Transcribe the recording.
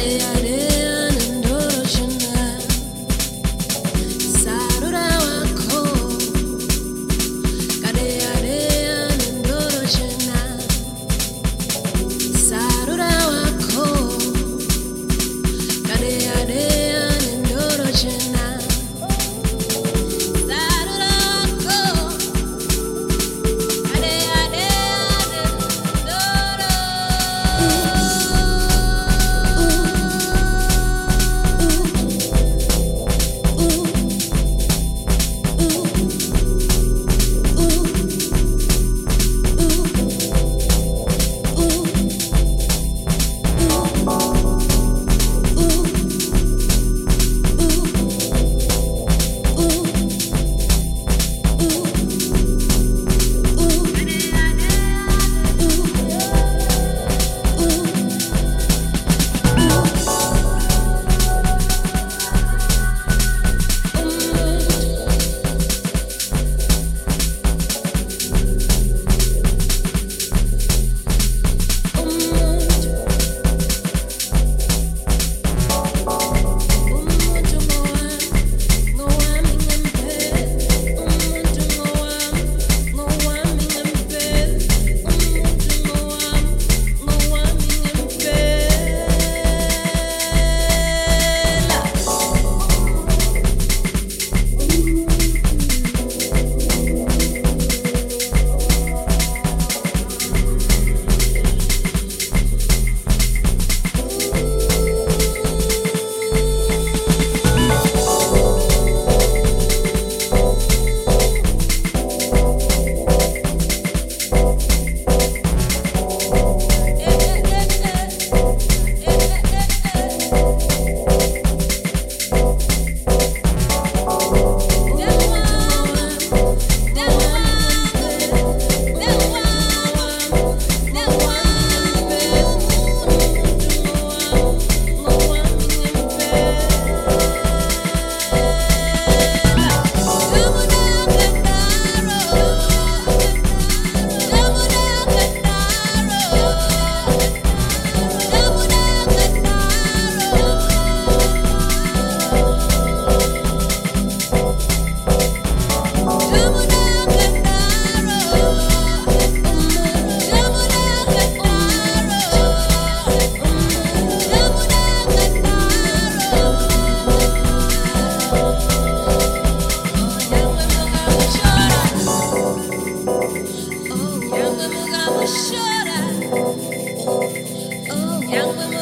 Yeah.